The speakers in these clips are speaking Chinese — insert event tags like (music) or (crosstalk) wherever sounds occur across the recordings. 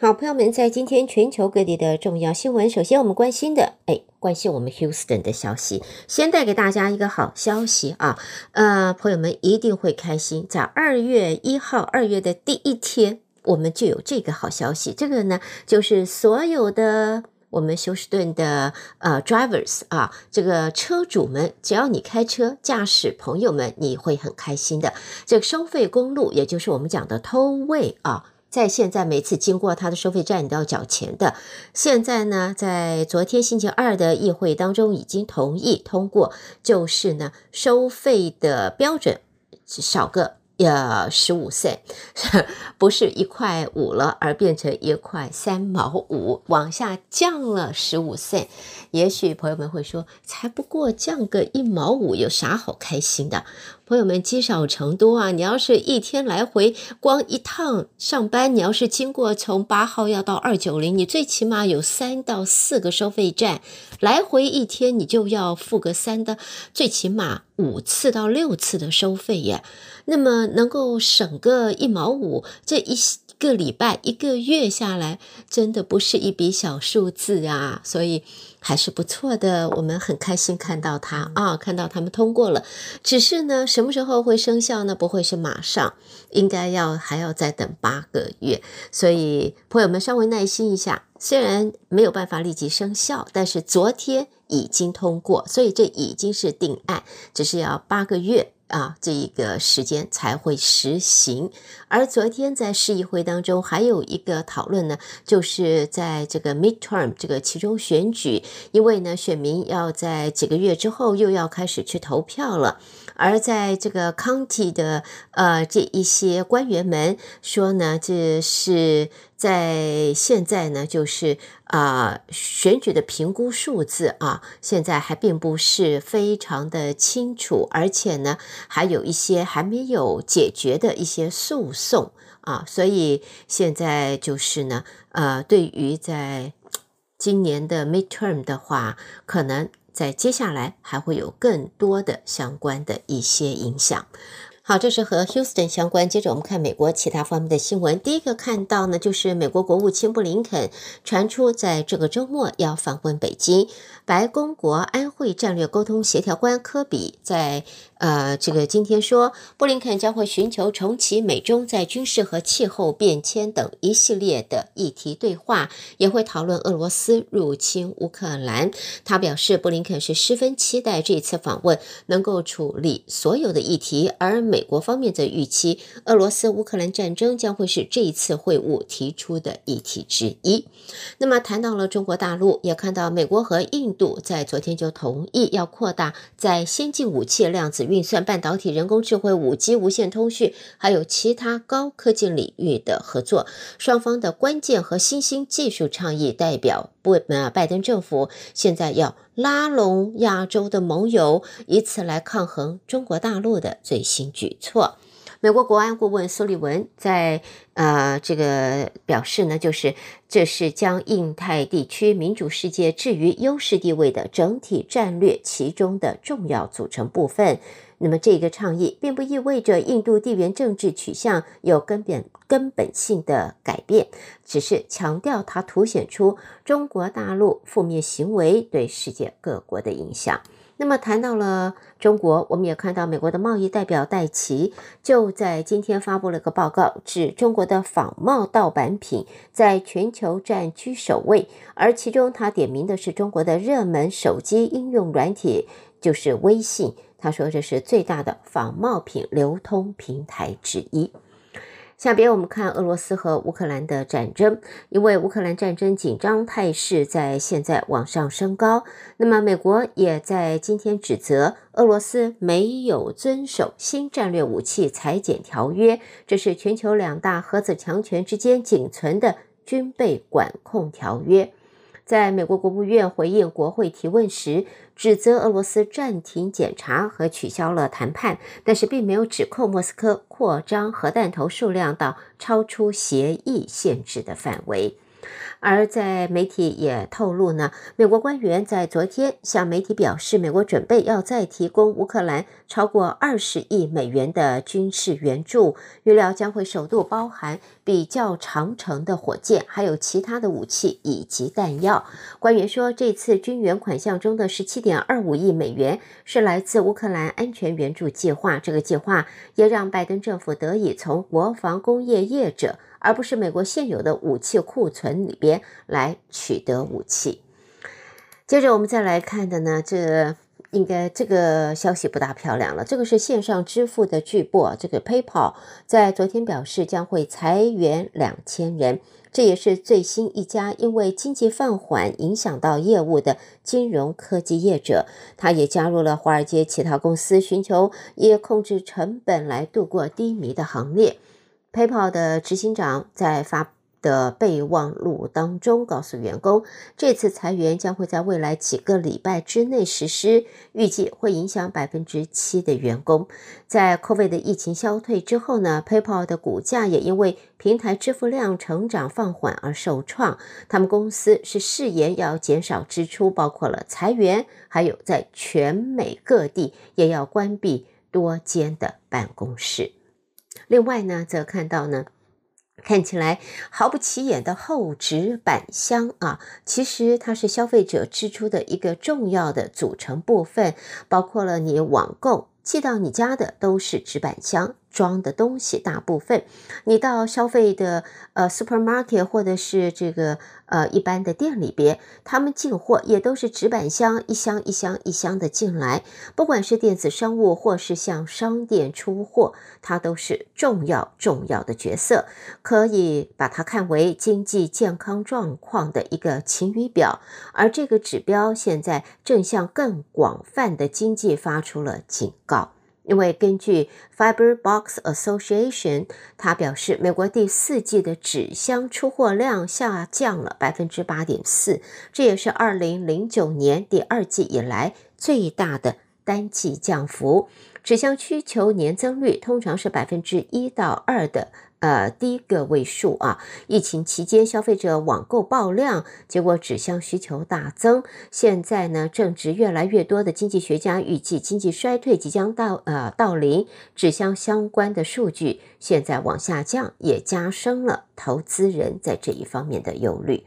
好，朋友们，在今天全球各地的重要新闻，首先我们关心的，哎，关心我们 Houston 的消息。先带给大家一个好消息啊，呃，朋友们一定会开心，在二月一号，二月的第一天，我们就有这个好消息。这个呢，就是所有的我们休斯顿的呃 drivers 啊，这个车主们，只要你开车驾驶，朋友们，你会很开心的。这个收费公路，也就是我们讲的偷位啊。在现在每次经过他的收费站，你都要缴钱的。现在呢，在昨天星期二的议会当中已经同意通过，就是呢收费的标准少个。呃，十五分 (laughs) 不是一块五了，而变成一块三毛五，往下降了十五分。也许朋友们会说，才不过降个一毛五，有啥好开心的？朋友们积少成多啊！你要是一天来回，光一趟上班，你要是经过从八号要到二九零，你最起码有三到四个收费站，来回一天你就要付个三的，最起码五次到六次的收费耶。那么能够省个一毛五，这一个礼拜、一个月下来，真的不是一笔小数字啊！所以还是不错的，我们很开心看到它啊，看到他们通过了。只是呢，什么时候会生效呢？不会是马上，应该要还要再等八个月。所以朋友们稍微耐心一下，虽然没有办法立即生效，但是昨天已经通过，所以这已经是定案，只是要八个月。啊，这一个时间才会实行。而昨天在市议会当中还有一个讨论呢，就是在这个 midterm 这个期中选举，因为呢，选民要在几个月之后又要开始去投票了。而在这个 county 的呃这一些官员们说呢，这是在现在呢，就是啊、选举的评估数字啊，现在还并不是非常的清楚，而且呢，还有一些还没有解决的一些诉讼啊，所以现在就是呢，呃，对于在今年的 midterm 的话，可能。在接下来还会有更多的相关的一些影响。好，这是和 Houston 相关。接着我们看美国其他方面的新闻。第一个看到呢，就是美国国务卿布林肯传出在这个周末要访问北京。白宫国安会战略沟通协调官科比在。呃，这个今天说，布林肯将会寻求重启美中在军事和气候变迁等一系列的议题对话，也会讨论俄罗斯入侵乌克兰。他表示，布林肯是十分期待这次访问能够处理所有的议题，而美国方面则预期俄罗斯乌克兰战争将会是这一次会晤提出的议题之一。那么，谈到了中国大陆，也看到美国和印度在昨天就同意要扩大在先进武器量子。运算、半导体、人工智慧、五 G、无线通讯，还有其他高科技领域的合作，双方的关键和新兴技术倡议代表不呃，拜登政府现在要拉拢亚洲的盟友，以此来抗衡中国大陆的最新举措。美国国安顾问苏利文在呃这个表示呢，就是这是将印太地区民主世界置于优势地位的整体战略其中的重要组成部分。那么这个倡议并不意味着印度地缘政治取向有根本根本性的改变，只是强调它凸显出中国大陆负面行为对世界各国的影响。那么谈到了中国，我们也看到美国的贸易代表戴奇就在今天发布了个报告，指中国的仿冒盗版品在全球占居首位，而其中他点名的是中国的热门手机应用软体，就是微信。他说这是最大的仿冒品流通平台之一。下边我们看俄罗斯和乌克兰的战争，因为乌克兰战争紧张态势在现在往上升高。那么美国也在今天指责俄罗斯没有遵守新战略武器裁减条约，这是全球两大核子强权之间仅存的军备管控条约。在美国国务院回应国会提问时，指责俄罗斯暂停检查和取消了谈判，但是并没有指控莫斯科扩张核弹头数量到超出协议限制的范围。而在媒体也透露呢，美国官员在昨天向媒体表示，美国准备要再提供乌克兰超过二十亿美元的军事援助，预料将会首度包含比较长程的火箭，还有其他的武器以及弹药。官员说，这次军援款项中的十七点二五亿美元是来自乌克兰安全援助计划，这个计划也让拜登政府得以从国防工业业者。而不是美国现有的武器库存里边来取得武器。接着我们再来看的呢，这应该这个消息不大漂亮了。这个是线上支付的巨擘，这个 PayPal 在昨天表示将会裁员两千人，这也是最新一家因为经济放缓影响到业务的金融科技业者。他也加入了华尔街其他公司寻求以控制成本来度过低迷的行列。PayPal 的执行长在发的备忘录当中告诉员工，这次裁员将会在未来几个礼拜之内实施，预计会影响百分之七的员工。在 COVID 的疫情消退之后呢，PayPal 的股价也因为平台支付量成长放缓而受创。他们公司是誓言要减少支出，包括了裁员，还有在全美各地也要关闭多间的办公室。另外呢，则看到呢，看起来毫不起眼的厚纸板箱啊，其实它是消费者支出的一个重要的组成部分，包括了你网购寄到你家的都是纸板箱。装的东西大部分，你到消费的呃 supermarket 或者是这个呃一般的店里边，他们进货也都是纸板箱，一箱一箱一箱的进来。不管是电子商务或是向商店出货，它都是重要重要的角色，可以把它看为经济健康状况的一个晴雨表。而这个指标现在正向更广泛的经济发出了警告。因为根据 Fiber Box Association，他表示，美国第四季的纸箱出货量下降了百分之八点四，这也是二零零九年第二季以来最大的单季降幅。纸箱需求年增率通常是百分之一到二的。呃，低个位数啊，疫情期间消费者网购爆量，结果纸箱需求大增。现在呢，正值越来越多的经济学家预计经济衰退即将到呃到临，纸箱相关的数据现在往下降，也加深了投资人在这一方面的忧虑。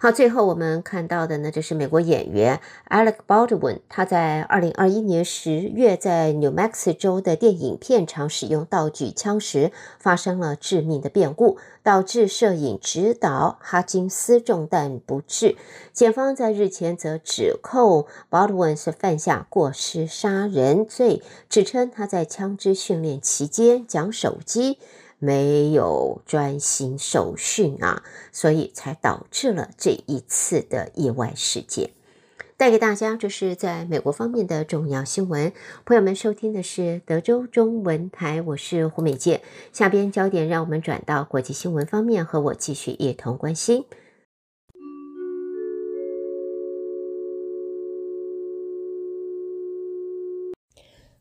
好，最后我们看到的呢，就是美国演员 Alec Baldwin，他在二零二一年十月在 New Mexico 州的电影片场使用道具枪时，发生了致命的变故，导致摄影指导哈金斯中弹不治。检方在日前则指控 Baldwin 是犯下过失杀人罪，指称他在枪支训练期间讲手机。没有专心受训啊，所以才导致了这一次的意外事件。带给大家这是在美国方面的重要新闻。朋友们收听的是德州中文台，我是胡美健。下边焦点让我们转到国际新闻方面，和我继续一同关心。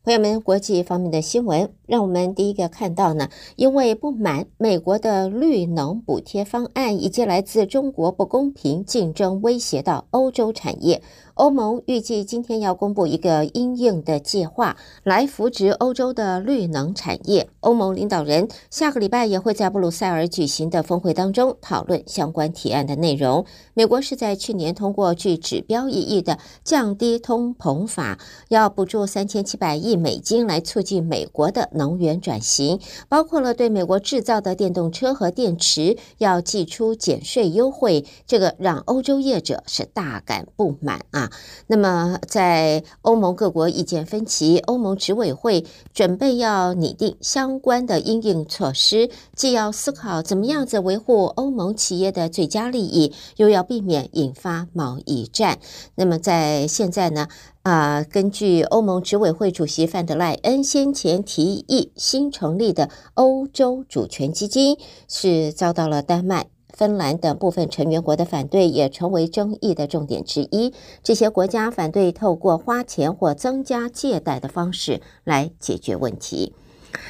朋友们，国际方面的新闻，让我们第一个看到呢，因为不满美国的绿能补贴方案以及来自中国不公平竞争威胁到欧洲产业。欧盟预计今天要公布一个因应的计划，来扶植欧洲的绿能产业。欧盟领导人下个礼拜也会在布鲁塞尔举行的峰会当中讨论相关提案的内容。美国是在去年通过具指标意义的降低通膨法，要补助三千七百亿美金来促进美国的能源转型，包括了对美国制造的电动车和电池要寄出减税优惠。这个让欧洲业者是大感不满啊。那么，在欧盟各国意见分歧，欧盟执委会准备要拟定相关的应应措施，既要思考怎么样子维护欧盟企业的最佳利益，又要避免引发贸易战。那么，在现在呢，啊，根据欧盟执委会主席范德赖恩先前提议新成立的欧洲主权基金，是遭到了丹麦。芬兰等部分成员国的反对也成为争议的重点之一。这些国家反对透过花钱或增加借贷的方式来解决问题。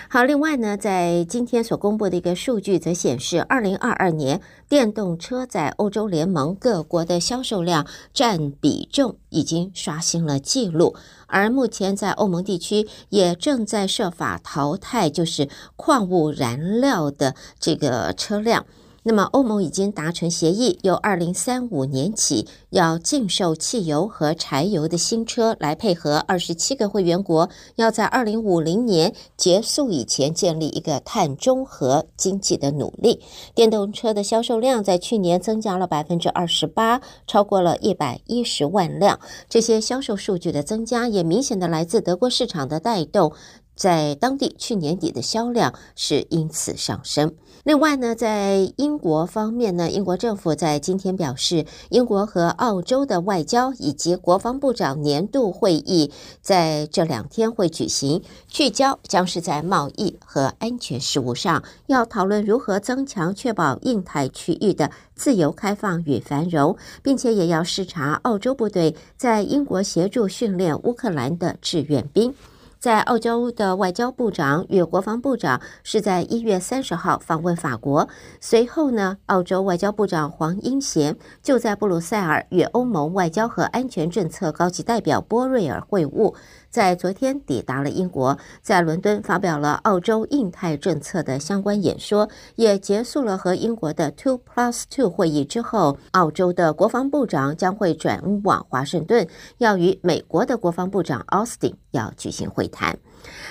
好，另外呢，在今天所公布的一个数据则显示，二零二二年电动车在欧洲联盟各国的销售量占比重已经刷新了纪录，而目前在欧盟地区也正在设法淘汰就是矿物燃料的这个车辆。那么，欧盟已经达成协议，由二零三五年起要禁售汽油和柴油的新车，来配合二十七个会员国要在二零五零年结束以前建立一个碳中和经济的努力。电动车的销售量在去年增加了百分之二十八，超过了一百一十万辆。这些销售数据的增加，也明显的来自德国市场的带动。在当地去年底的销量是因此上升。另外呢，在英国方面呢，英国政府在今天表示，英国和澳洲的外交以及国防部长年度会议在这两天会举行，聚焦将是在贸易和安全事务上，要讨论如何增强确保印太区域的自由开放与繁荣，并且也要视察澳洲部队在英国协助训练乌克兰的志愿兵。在澳洲的外交部长与国防部长是在一月三十号访问法国，随后呢，澳洲外交部长黄英贤就在布鲁塞尔与欧盟外交和安全政策高级代表波瑞尔会晤。在昨天抵达了英国，在伦敦发表了澳洲印太政策的相关演说，也结束了和英国的 Two Plus Two 会议之后，澳洲的国防部长将会转往华盛顿，要与美国的国防部长 Austin 要举行会谈。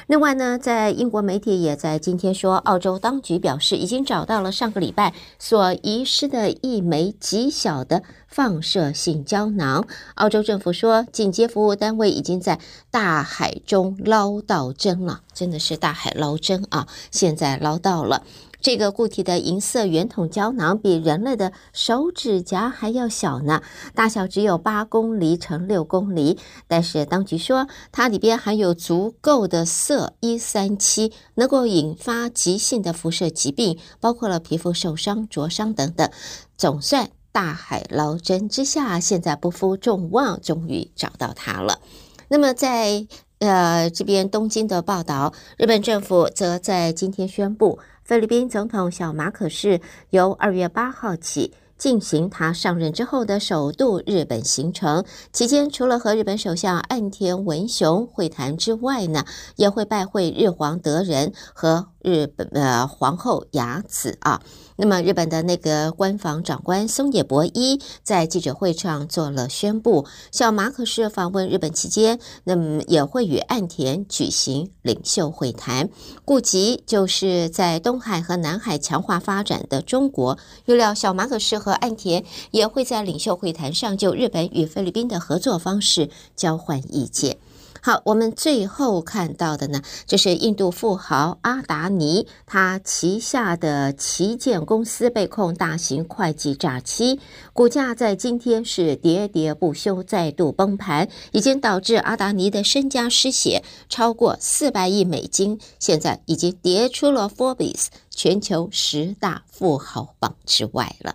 另外呢，在英国媒体也在今天说，澳洲当局表示已经找到了上个礼拜所遗失的一枚极小的放射性胶囊。澳洲政府说，紧急服务单位已经在大海中捞到针了，真的是大海捞针啊！现在捞到了。这个固体的银色圆筒胶囊比人类的手指甲还要小呢，大小只有八公里乘六公里。但是当局说，它里边含有足够的銫一三七，能够引发急性的辐射疾病，包括了皮肤受伤、灼伤等等。总算大海捞针之下，现在不负众望，终于找到它了。那么在呃这边东京的报道，日本政府则在今天宣布。菲律宾总统小马可是由二月八号起进行他上任之后的首度日本行程，期间除了和日本首相岸田文雄会谈之外呢，也会拜会日皇德仁和日本呃皇后雅子啊。那么，日本的那个官房长官松野博一在记者会上做了宣布，小马可仕访问日本期间，那么也会与岸田举行领袖会谈，顾及就是在东海和南海强化发展的中国。预料小马可仕和岸田也会在领袖会谈上就日本与菲律宾的合作方式交换意见。好，我们最后看到的呢，这是印度富豪阿达尼，他旗下的旗舰公司被控大型会计诈欺，股价在今天是喋喋不休，再度崩盘，已经导致阿达尼的身家失血超过四百亿美金，现在已经跌出了 Forbes 全球十大富豪榜之外了。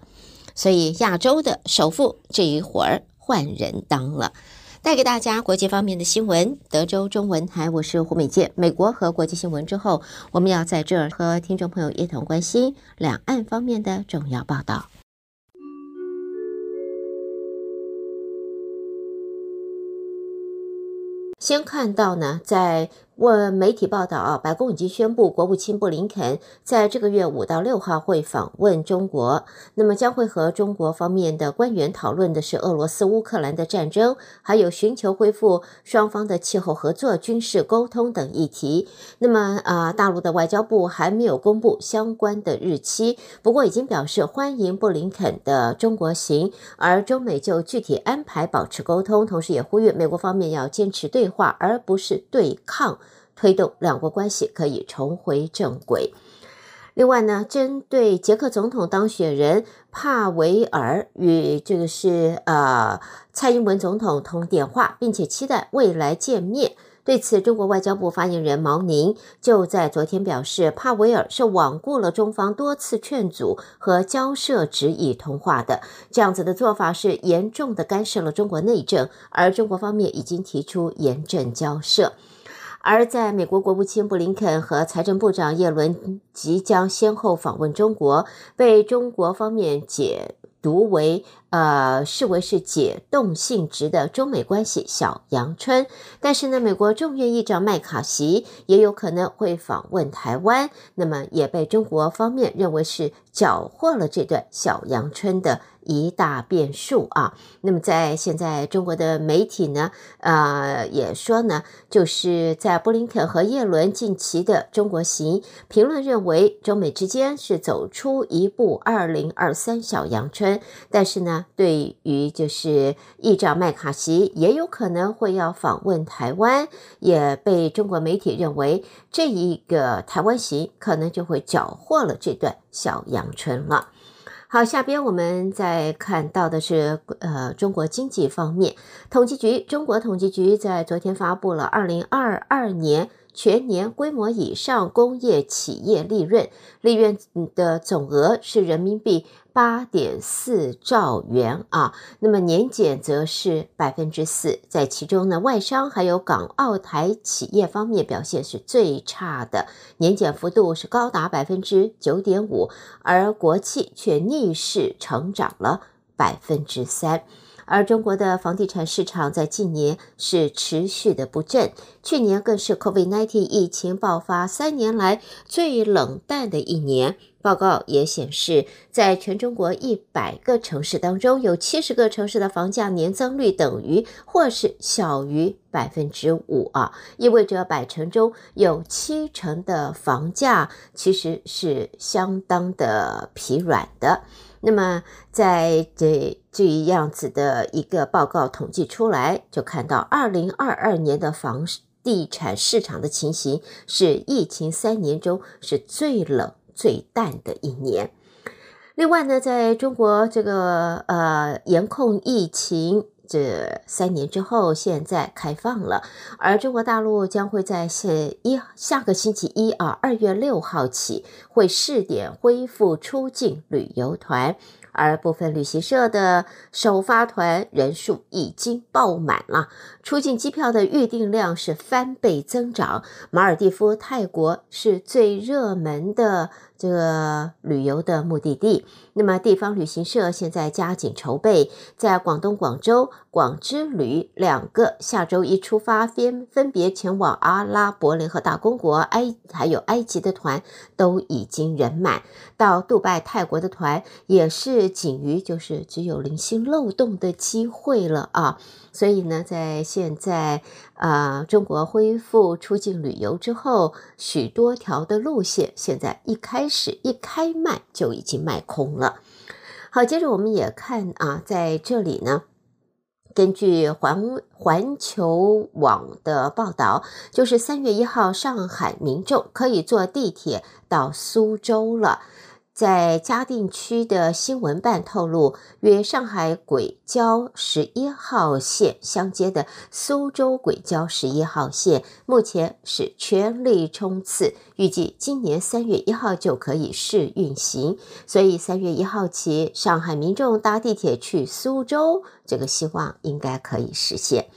所以亚洲的首富这一会儿换人当了。带给大家国际方面的新闻，德州中文台，我是胡美健。美国和国际新闻之后，我们要在这儿和听众朋友一同关心两岸方面的重要报道。先看到呢，在。问媒体报道啊，白宫已经宣布，国务卿布林肯在这个月五到六号会访问中国，那么将会和中国方面的官员讨论的是俄罗斯乌克兰的战争，还有寻求恢复双方的气候合作、军事沟通等议题。那么啊，大陆的外交部还没有公布相关的日期，不过已经表示欢迎布林肯的中国行，而中美就具体安排保持沟通，同时也呼吁美国方面要坚持对话，而不是对抗。推动两国关系可以重回正轨。另外呢，针对捷克总统当选人帕维尔与这个是呃蔡英文总统通电话，并且期待未来见面。对此，中国外交部发言人毛宁就在昨天表示，帕维尔是罔顾了中方多次劝阻和交涉，执意通话的。这样子的做法是严重的干涉了中国内政，而中国方面已经提出严正交涉。而在美国国务卿布林肯和财政部长耶伦即将先后访问中国，被中国方面解读为呃视为是解冻性质的中美关系小阳春。但是呢，美国众议院议长麦卡锡也有可能会访问台湾，那么也被中国方面认为是缴获了这段小阳春的。一大变数啊！那么在现在中国的媒体呢，呃，也说呢，就是在布林肯和叶伦近期的中国行，评论认为中美之间是走出一步二零二三小阳春，但是呢对于就是议长麦卡锡也有可能会要访问台湾，也被中国媒体认为这一个台湾行可能就会缴获了这段小阳春了。好，下边我们再看到的是，呃，中国经济方面，统计局，中国统计局在昨天发布了二零二二年。全年规模以上工业企业利润，利润的总额是人民币八点四兆元啊。那么年减则是百分之四，在其中呢，外商还有港澳台企业方面表现是最差的，年减幅度是高达百分之九点五，而国企却逆势成长了百分之三。而中国的房地产市场在近年是持续的不振，去年更是 COVID-19 疫情爆发三年来最冷淡的一年。报告也显示，在全中国一百个城市当中，有七十个城市的房价年增率等于或是小于百分之五啊，意味着百城中有七成的房价其实是相当的疲软的。那么，在这这样子的一个报告统计出来，就看到二零二二年的房地产市场的情形是疫情三年中是最冷最淡的一年。另外呢，在中国这个呃严控疫情这三年之后，现在开放了，而中国大陆将会在下一下个星期一啊，二月六号起会试点恢复出境旅游团。而部分旅行社的首发团人数已经爆满了，出境机票的预订量是翻倍增长。马尔地夫、泰国是最热门的这个旅游的目的地。那么，地方旅行社现在加紧筹备，在广东广州、广之旅两个下周一出发，分分别前往阿拉伯联合大公国、埃还有埃及的团都已经人满。到杜拜、泰国的团也是仅余，就是只有零星漏洞的机会了啊！所以呢，在现在啊、中国恢复出境旅游之后，许多条的路线现在一开始一开卖就已经卖空了。好，接着我们也看啊，在这里呢，根据环环球网的报道，就是三月一号，上海民众可以坐地铁到苏州了。在嘉定区的新闻办透露，与上海轨交十一号线相接的苏州轨交十一号线，目前是全力冲刺，预计今年三月一号就可以试运行。所以三月一号起，上海民众搭地铁去苏州，这个希望应该可以实现。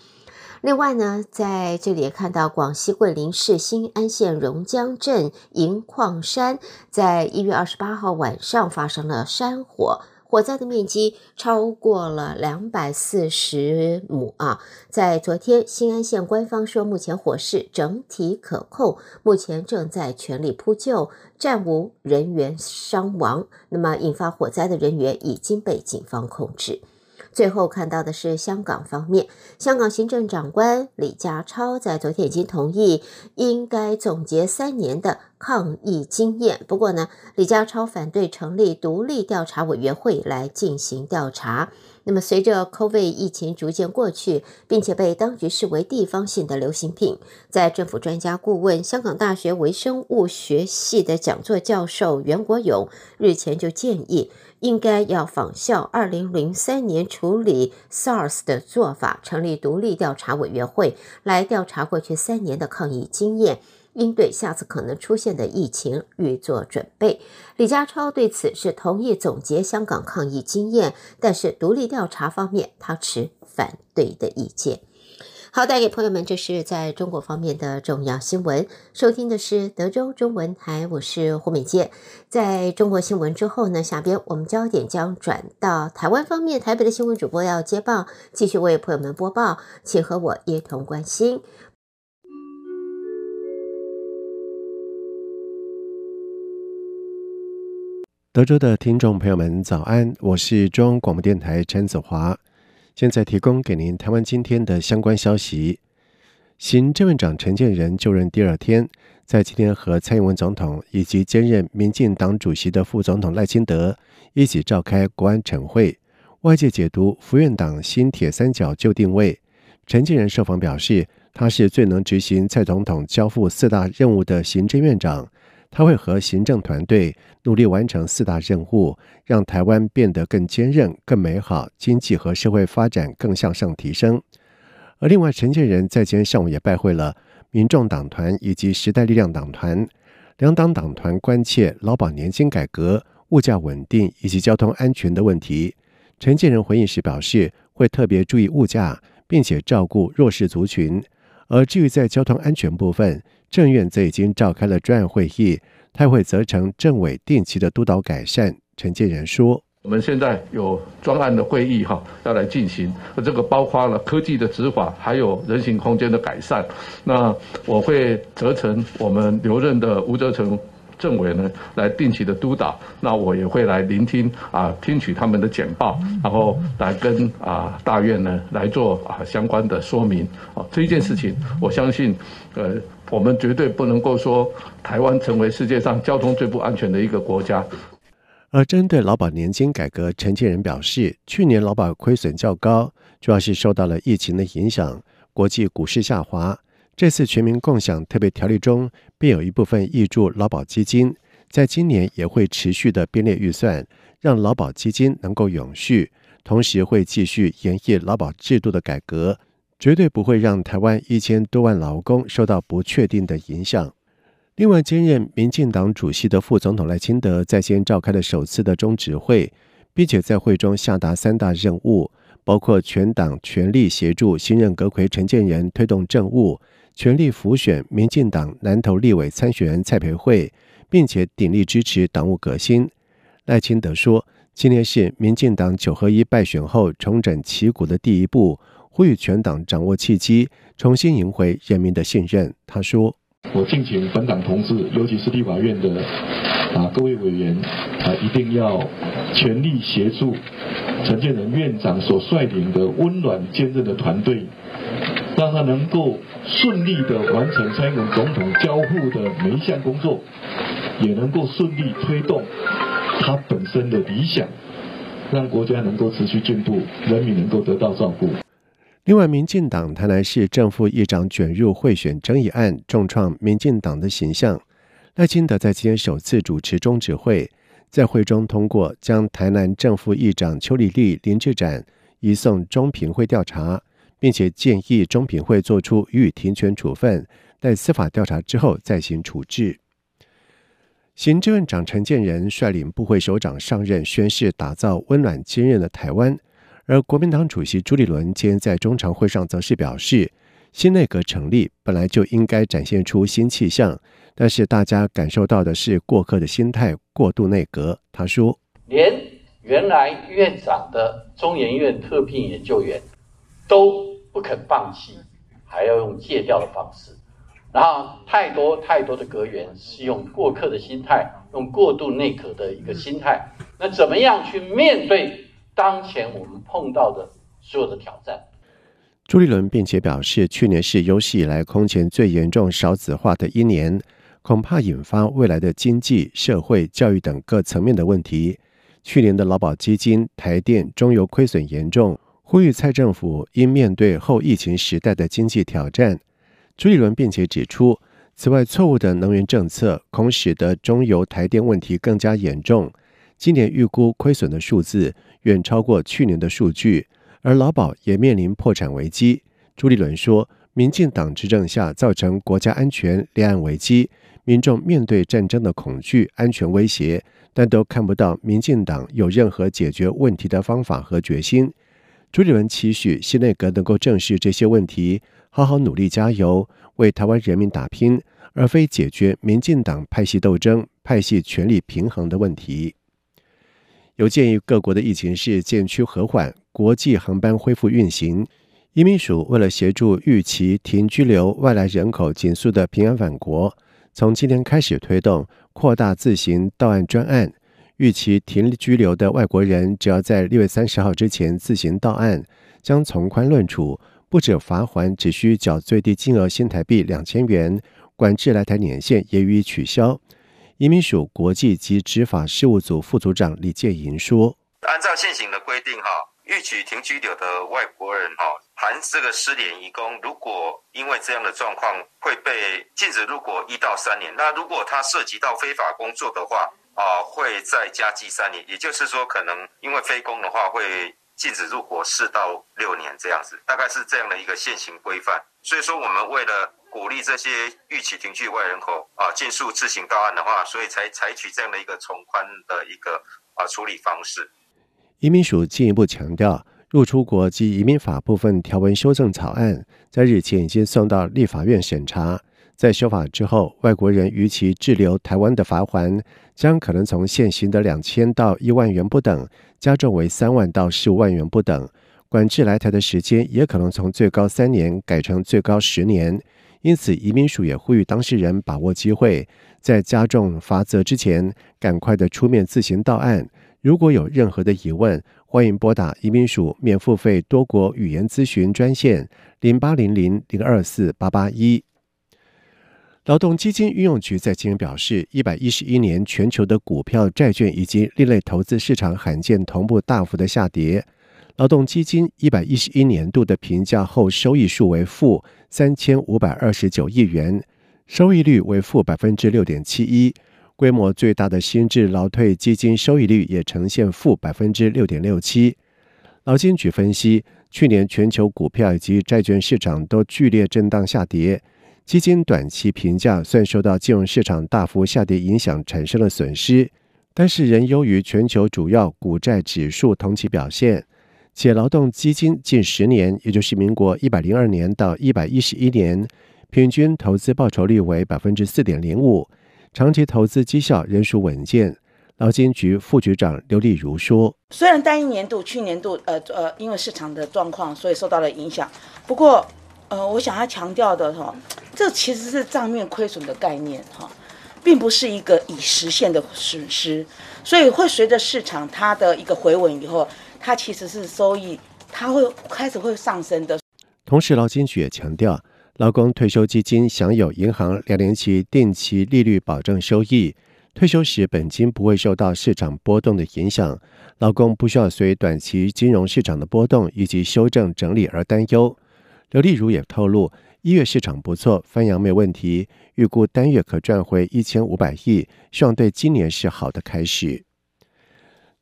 另外呢，在这里也看到广西桂林市兴安县榕江镇银矿山，在一月二十八号晚上发生了山火，火灾的面积超过了两百四十亩啊。在昨天，兴安县官方说，目前火势整体可控，目前正在全力扑救，暂无人员伤亡。那么，引发火灾的人员已经被警方控制。最后看到的是香港方面，香港行政长官李家超在昨天已经同意，应该总结三年的抗疫经验。不过呢，李家超反对成立独立调查委员会来进行调查。那么，随着 COVID 疫情逐渐过去，并且被当局视为地方性的流行病，在政府专家顾问、香港大学微生物学系的讲座教授袁国勇日前就建议。应该要仿效二零零三年处理 SARS 的做法，成立独立调查委员会来调查过去三年的抗疫经验，应对下次可能出现的疫情预做准备。李家超对此是同意总结香港抗疫经验，但是独立调查方面他持反对的意见。好，带给朋友们，这是在中国方面的重要新闻。收听的是德州中文台，我是胡美健。在中国新闻之后呢，下边我们焦点将转到台湾方面，台北的新闻主播要接棒，继续为朋友们播报，请和我一同关心。德州的听众朋友们，早安！我是中央广播电台陈子华，现在提供给您台湾今天的相关消息。行政院长陈建仁就任第二天，在今天和蔡英文总统以及兼任民进党主席的副总统赖清德一起召开国安晨会，外界解读福院党新铁三角就定位。陈建仁受访表示，他是最能执行蔡总统交付四大任务的行政院长。他会和行政团队努力完成四大任务，让台湾变得更坚韧、更美好，经济和社会发展更向上提升。而另外，陈建仁在今天上午也拜会了民众党团以及时代力量党团，两党党团关切劳保年金改革、物价稳定以及交通安全的问题。陈建仁回应时表示，会特别注意物价，并且照顾弱势族群。而至于在交通安全部分，政院则已经召开了专案会议，他会责成政委定期的督导改善。陈建仁说：“我们现在有专案的会议哈，要来进行，这个包括了科技的执法，还有人行空间的改善。那我会责成我们留任的吴泽成。”政委呢，来定期的督导，那我也会来聆听啊，听取他们的简报，然后来跟啊大院呢来做啊相关的说明。哦，这一件事情，我相信，呃，我们绝对不能够说台湾成为世界上交通最不安全的一个国家。而针对劳保年金改革，陈建仁表示，去年劳保亏损较高，主要是受到了疫情的影响，国际股市下滑。这次全民共享特别条例中，便有一部分挹注劳保基金，在今年也会持续的编列预算，让劳保基金能够永续，同时会继续延续劳保制度的改革，绝对不会让台湾一千多万劳工受到不确定的影响。另外，兼任民进党主席的副总统赖清德在先召开了首次的中指会，并且在会中下达三大任务，包括全党全力协助新任阁揆陈建仁推动政务。全力辅选民进党南投立委参选人蔡培慧，并且鼎力支持党务革新。赖清德说：“今年是民进党九合一败选后重整旗鼓的第一步，呼吁全党掌握契机，重新赢回人民的信任。”他说：“我敬请本党同志，尤其是立法院的啊各位委员啊，一定要全力协助陈建仁院长所率领的温暖坚韧的团队，让他能够。”顺利的完成蔡英文总统交付的每一项工作，也能够顺利推动他本身的理想，让国家能够持续进步，人民能够得到照顾。另外，民进党台南市正副议长卷入贿选争议案，重创民进党的形象。赖清德在今天首次主持中指会，在会中通过将台南正副议长邱丽丽、林志展移送中评会调查。并且建议中评会做出予以停权处分，待司法调查之后再行处置。行政院长陈建仁率领部会首长上任，宣誓打造温暖坚韧的台湾。而国民党主席朱立伦今天在中常会上则是表示，新内阁成立本来就应该展现出新气象，但是大家感受到的是过客的心态，过度内阁。他说，连原来院长的中研院特聘研究员都。不肯放弃，还要用借调的方式，然后太多太多的阁员是用过客的心态，用过度内阁的一个心态，那怎么样去面对当前我们碰到的所有的挑战？朱立伦并且表示，去年是有史以来空前最严重少子化的一年，恐怕引发未来的经济、社会、教育等各层面的问题。去年的劳保基金、台电、中油亏损严重。呼吁蔡政府应面对后疫情时代的经济挑战。朱立伦并且指出，此外错误的能源政策恐使得中油、台电问题更加严重。今年预估亏损的数字远超过去年的数据，而劳保也面临破产危机。朱立伦说，民进党执政下造成国家安全、立案危机，民众面对战争的恐惧、安全威胁，但都看不到民进党有任何解决问题的方法和决心。朱立伦期许新内阁能够正视这些问题，好好努力加油，为台湾人民打拼，而非解决民进党派系斗争、派系权力平衡的问题。有鉴于各国的疫情是渐趋和缓，国际航班恢复运行，移民署为了协助逾期停居留外来人口紧速的平安返国，从今天开始推动扩大自行到案专案。逾期停居留的外国人，只要在六月三十号之前自行到案，将从宽论处，不止罚锾，只需缴最低金额新台币两千元，管制来台年限也予以取消。移民署国际及执法事务组副组长李建银说：“按照现行的规定，哈，逾期停居留的外国人，哈，含这个失联移工，如果因为这样的状况会被禁止入国一到三年，那如果他涉及到非法工作的话，啊，会再加计三年，也就是说，可能因为非工的话，会禁止入国四到六年这样子，大概是这样的一个现行规范。所以说，我们为了鼓励这些逾期停居外人口啊，尽速自行到案的话，所以才采取这样的一个从宽的一个啊处理方式。移民署进一步强调，入出国及移民法部分条文修正草案在日前已经送到立法院审查，在修法之后，外国人逾期滞留台湾的罚锾将可能从现行的两千到一万元不等，加重为三万到十五万元不等，管制来台的时间也可能从最高三年改成最高十年。因此，移民署也呼吁当事人把握机会，在加重罚则之前，赶快的出面自行到案。如果有任何的疑问，欢迎拨打移民署免付费多国语言咨询专线零八零零零二四八八一。劳动基金运用局在今天表示，一百一十一年全球的股票、债券以及另类投资市场罕见同步大幅的下跌。劳动基金一百一十一年度的评价后收益数为负三千五百二十九亿元，收益率为负百分之六点七一，规模最大的新制劳退基金收益率也呈现负百分之六点六七。劳金局分析，去年全球股票以及债券市场都剧烈震荡下跌，基金短期评价虽受到金融市场大幅下跌影响产生了损失，但是仍优于全球主要股债指数同期表现。且劳动基金近十年，也就是民国一百零二年到一百一十一年，平均投资报酬率为百分之四点零五，长期投资绩效仍属稳健。劳金局副局长刘丽如说：“虽然单一年度、去年度，呃呃，因为市场的状况，所以受到了影响。不过，呃，我想要强调的哈，这其实是账面亏损的概念哈，并不是一个已实现的损失，所以会随着市场它的一个回稳以后。”它其实是收益，它会开始会上升的。同时，劳金局也强调，劳工退休基金享有银行两年期定期利率保证收益，退休时本金不会受到市场波动的影响，劳工不需要随短期金融市场的波动以及修正整理而担忧。刘丽如也透露，一月市场不错，翻扬没问题，预估单月可赚回一千五百亿，希望对今年是好的开始。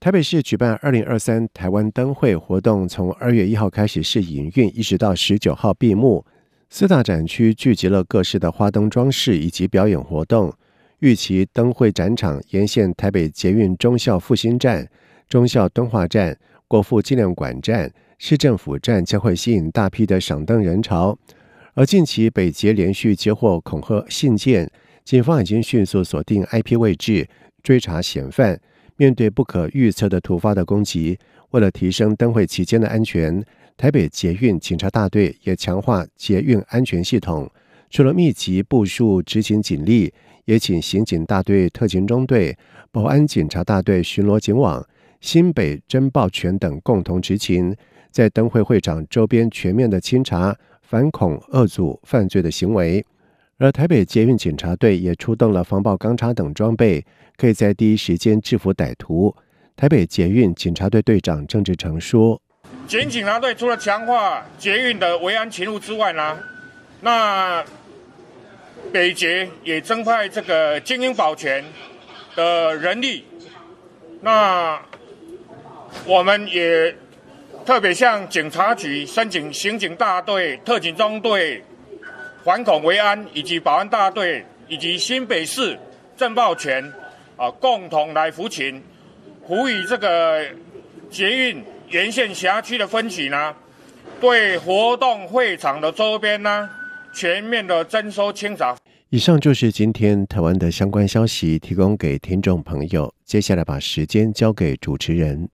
台北市举办二零二三台湾灯会活动，从二月一号开始试营运，一直到十九号闭幕。四大展区聚集了各式的花灯装饰以及表演活动。预期灯会展场沿线台北捷运忠孝复兴站、忠孝敦化站、国父纪念馆站、市政府站将会吸引大批的赏灯人潮。而近期北捷连续接获恐吓信件，警方已经迅速锁定 IP 位置，追查嫌犯。面对不可预测的突发的攻击，为了提升灯会期间的安全，台北捷运警察大队也强化捷运安全系统。除了密集部署执勤警力，也请刑警大队特勤中队、保安警察大队巡逻警网、新北侦报犬等共同执勤，在灯会会场周边全面的清查反恐遏阻犯罪的行为。而台北捷运警察队也出动了防爆钢叉等装备，可以在第一时间制服歹徒。台北捷运警察队队长郑志成说：“捷警察队除了强化捷运的维安勤务之外呢，那北捷也增派这个精英保全的人力。那我们也特别向警察局申请刑警大队、特警中队。”反恐维安以及保安大队以及新北市政报全啊，共同来服勤，呼吁这个捷运沿线辖区的分歧呢，对活动会场的周边呢，全面的征收清偿。以上就是今天台湾的相关消息，提供给听众朋友。接下来把时间交给主持人。